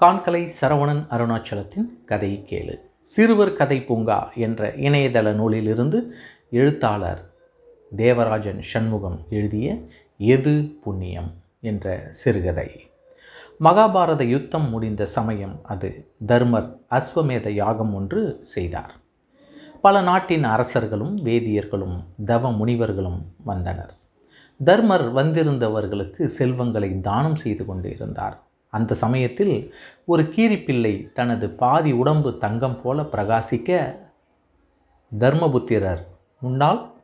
கான்கலை சரவணன் அருணாச்சலத்தின் கதை கேளு. சிறுவர் கதை பூங்கா என்ற இணையதள நூலிலிருந்து எழுத்தாளர் தேவராஜன் சண்முகம் எழுதிய எது புண்ணியம் என்ற சிறுகதை. மகாபாரத யுத்தம் முடிந்த சமயம் அது தர்மர் அஸ்வமேத யாகம் ஒன்று செய்தார். பல நாட்டின் அரசர்களும் வேதியர்களும் தவ முனிவர்களும் வந்தனர். தர்மர் வந்திருந்தவர்களுக்கு செல்வங்களை தானம் செய்து கொண்டு இருந்தார் அந்த சமயத்தில் ஒரு கீரிப்பிள்ளை தனது பாதி உடம்பு தங்கம் போல பிரகாசிக்க தர்மபுத்திரர் முன்னால்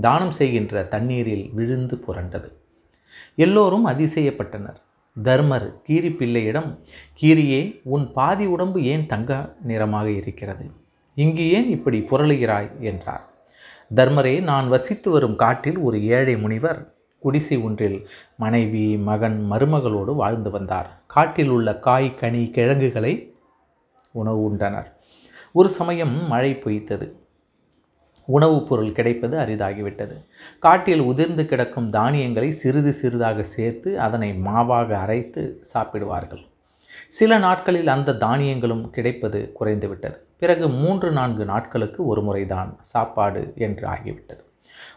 தானம் செய்கின்ற தண்ணீரில் விழுந்து புரண்டது. எல்லோரும் அதிசயப்பட்டனர். தர்மர் கீரிப்பிள்ளையிடம் கீரியே உன் பாதி உடம்பு ஏன் தங்க நிறமாக இருக்கிறது? இங்கு ஏன் இப்படி புரளுகிறாய்? என்றார். தர்மரே நான் வசித்து வரும் காட்டில் ஒரு ஏழை முனிவர் குடிசை ஒன்றில் மனைவி மகன் மருமகளோடு வாழ்ந்து வந்தார். காட்டில் உள்ள காய் கனி கிழங்குகளை உணவு உண்டனர் ஒரு சமயம் மழை பொய்த்தது. உணவுப் பொருள் கிடைப்பது அரிதாகிவிட்டது. காட்டில் உதிர்ந்து கிடக்கும் தானியங்களை சிறிது சிறிதாக சேர்த்து அதனை மாவாக அரைத்து சாப்பிடுவார்கள். சில நாட்களில் அந்த தானியங்களும் கிடைப்பது குறைந்துவிட்டது. பிறகு மூன்று நான்கு நாட்களுக்கு ஒரு முறைதான் சாப்பாடு என்று ஆகிவிட்டது.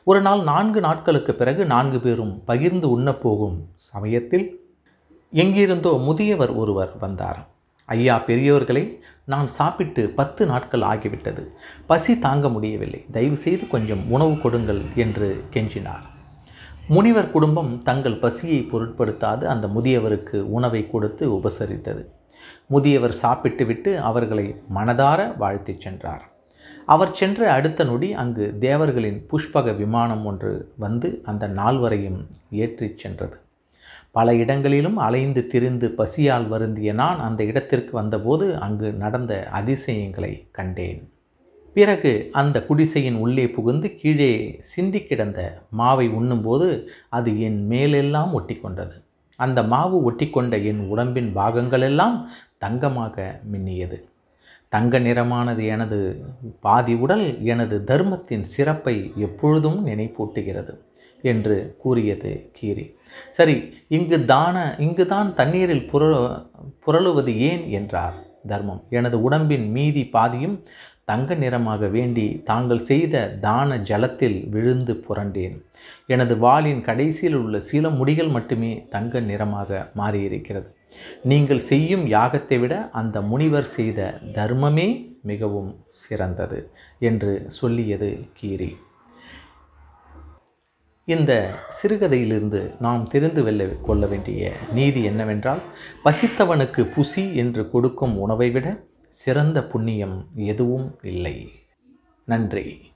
ஒரு நாள் நான்கு நாட்களுக்கு பிறகு நான்கு பேரும் பகிர்ந்து உண்ணப்போகும் சமயத்தில் எங்கிருந்தோ முதியவர் ஒருவர் வந்தார். ஐயா பெரியவர்களை நான் சாப்பிட்டு பத்து நாட்கள் ஆகிவிட்டது. பசி தாங்க முடியவில்லை. தயவு செய்து கொஞ்சம் உணவு கொடுங்கள் என்று கெஞ்சினார். முனிவர் குடும்பம் தங்கள் பசியை பொருட்படுத்தாது அந்த முதியவருக்கு உணவை கொடுத்து உபசரித்தது. முதியவர் சாப்பிட்டுவிட்டு அவர்களை மனதார வாழ்த்திச் சென்றார். அவர் சென்ற அடுத்த நொடி அங்கு தேவர்களின் புஷ்பக விமானம் ஒன்று வந்து அந்த நால்வரையும் ஏற்றிச் சென்றது. பல இடங்களிலும் அலைந்து திரிந்து பசியால் வருந்திய நான் அந்த இடத்திற்கு வந்தபோது அங்கு நடந்த அதிசயங்களை கண்டேன். பிறகு அந்த குடிசையின் உள்ளே புகுந்து கீழே சிந்தி கிடந்த மாவை உண்ணும்போது அது என் மேலெல்லாம் ஒட்டிக்கொண்டது. அந்த மாவு ஒட்டிக்கொண்ட என் உடம்பின் பாகங்களெல்லாம் தங்கமாக மின்னியது. தங்க நிறமானது எனது பாதி உடல் எனது தர்மத்தின் சிறப்பை எப்பொழுதும் நினைப்பூட்டுகிறது என்று கூறியது கீரி. சரி இங்கு தான இங்கு தான் தண்ணீரில் புர புரளுவது ஏன் என்றார் தர்மம். எனது உடம்பின் மீதி பாதியும் தங்க நிறமாக வேண்டி தாங்கள் செய்த தான ஜலத்தில் விழுந்து புரண்டேன். எனது வாளின் கடைசியில் உள்ள சில முடிகள் மட்டுமே தங்க நிறமாக மாறியிருக்கிறது. நீங்கள் செய்யும் யாகத்தை விட அந்த முனிவர் செய்த தர்மமே மிகவும் சிறந்தது என்று சொல்லியது கீரி. இந்த சிறுகதையிலிருந்து நாம் தெரிந்து வெல்ல கொள்ள வேண்டிய நீதி என்னவென்றால் பசித்தவனுக்கு புசி என்று கொடுக்கும் உணவை விட சிறந்த புண்ணியம் எதுவும் இல்லை. நன்றி.